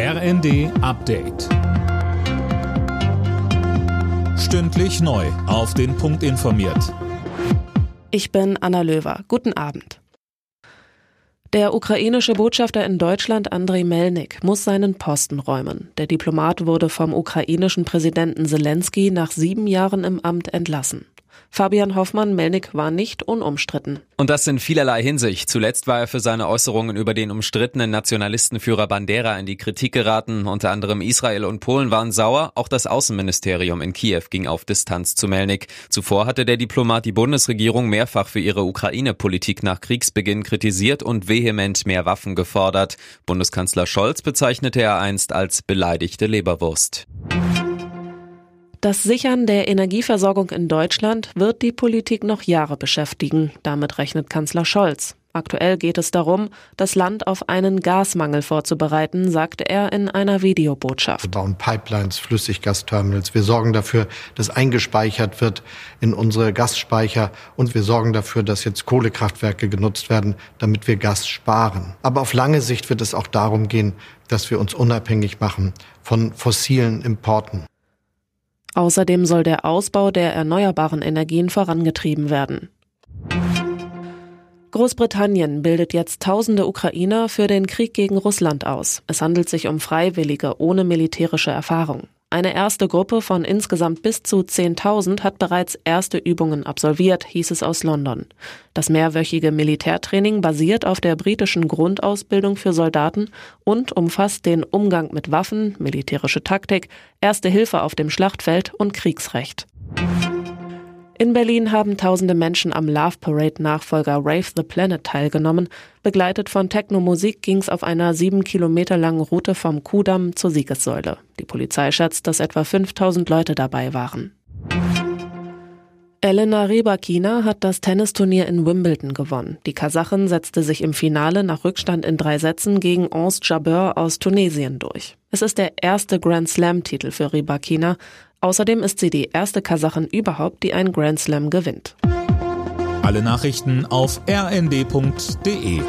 RND Update. Stündlich neu. Auf den Punkt informiert. Ich bin Anna Löwer. Guten Abend. Der ukrainische Botschafter in Deutschland Andrei Melnik muss seinen Posten räumen. Der Diplomat wurde vom ukrainischen Präsidenten Zelensky nach sieben Jahren im Amt entlassen. Fabian Hoffmann, Melnik war nicht unumstritten. Und das in vielerlei Hinsicht. Zuletzt war er für seine Äußerungen über den umstrittenen Nationalistenführer Bandera in die Kritik geraten. Unter anderem Israel und Polen waren sauer. Auch das Außenministerium in Kiew ging auf Distanz zu Melnik. Zuvor hatte der Diplomat die Bundesregierung mehrfach für ihre Ukraine-Politik nach Kriegsbeginn kritisiert und vehement mehr Waffen gefordert. Bundeskanzler Scholz bezeichnete er einst als beleidigte Leberwurst. Das Sichern der Energieversorgung in Deutschland wird die Politik noch Jahre beschäftigen. Damit rechnet Kanzler Scholz. Aktuell geht es darum, das Land auf einen Gasmangel vorzubereiten, sagte er in einer Videobotschaft. Wir bauen Pipelines, Flüssiggasterminals. Wir sorgen dafür, dass eingespeichert wird in unsere Gasspeicher und wir sorgen dafür, dass jetzt Kohlekraftwerke genutzt werden, damit wir Gas sparen. Aber auf lange Sicht wird es auch darum gehen, dass wir uns unabhängig machen von fossilen Importen. Außerdem soll der Ausbau der erneuerbaren Energien vorangetrieben werden. Großbritannien bildet jetzt tausende Ukrainer für den Krieg gegen Russland aus. Es handelt sich um Freiwillige ohne militärische Erfahrung. Eine erste Gruppe von insgesamt bis zu 10.000 hat bereits erste Übungen absolviert, hieß es aus London. Das mehrwöchige Militärtraining basiert auf der britischen Grundausbildung für Soldaten und umfasst den Umgang mit Waffen, militärische Taktik, erste Hilfe auf dem Schlachtfeld und Kriegsrecht. In Berlin haben tausende Menschen am Love Parade Nachfolger Rave the Planet teilgenommen. Begleitet von Techno-Musik ging es auf einer sieben Kilometer langen Route vom Kudamm zur Siegessäule. Die Polizei schätzt, dass etwa 5000 Leute dabei waren. Elena Rybakina hat das Tennisturnier in Wimbledon gewonnen. Die Kasachin setzte sich im Finale nach Rückstand in drei Sätzen gegen Ons Jabeur aus Tunesien durch. Es ist der erste Grand Slam-Titel für Rybakina. Außerdem ist sie die erste Kasachin überhaupt, die ein Grand Slam gewinnt. Alle Nachrichten auf rnd.de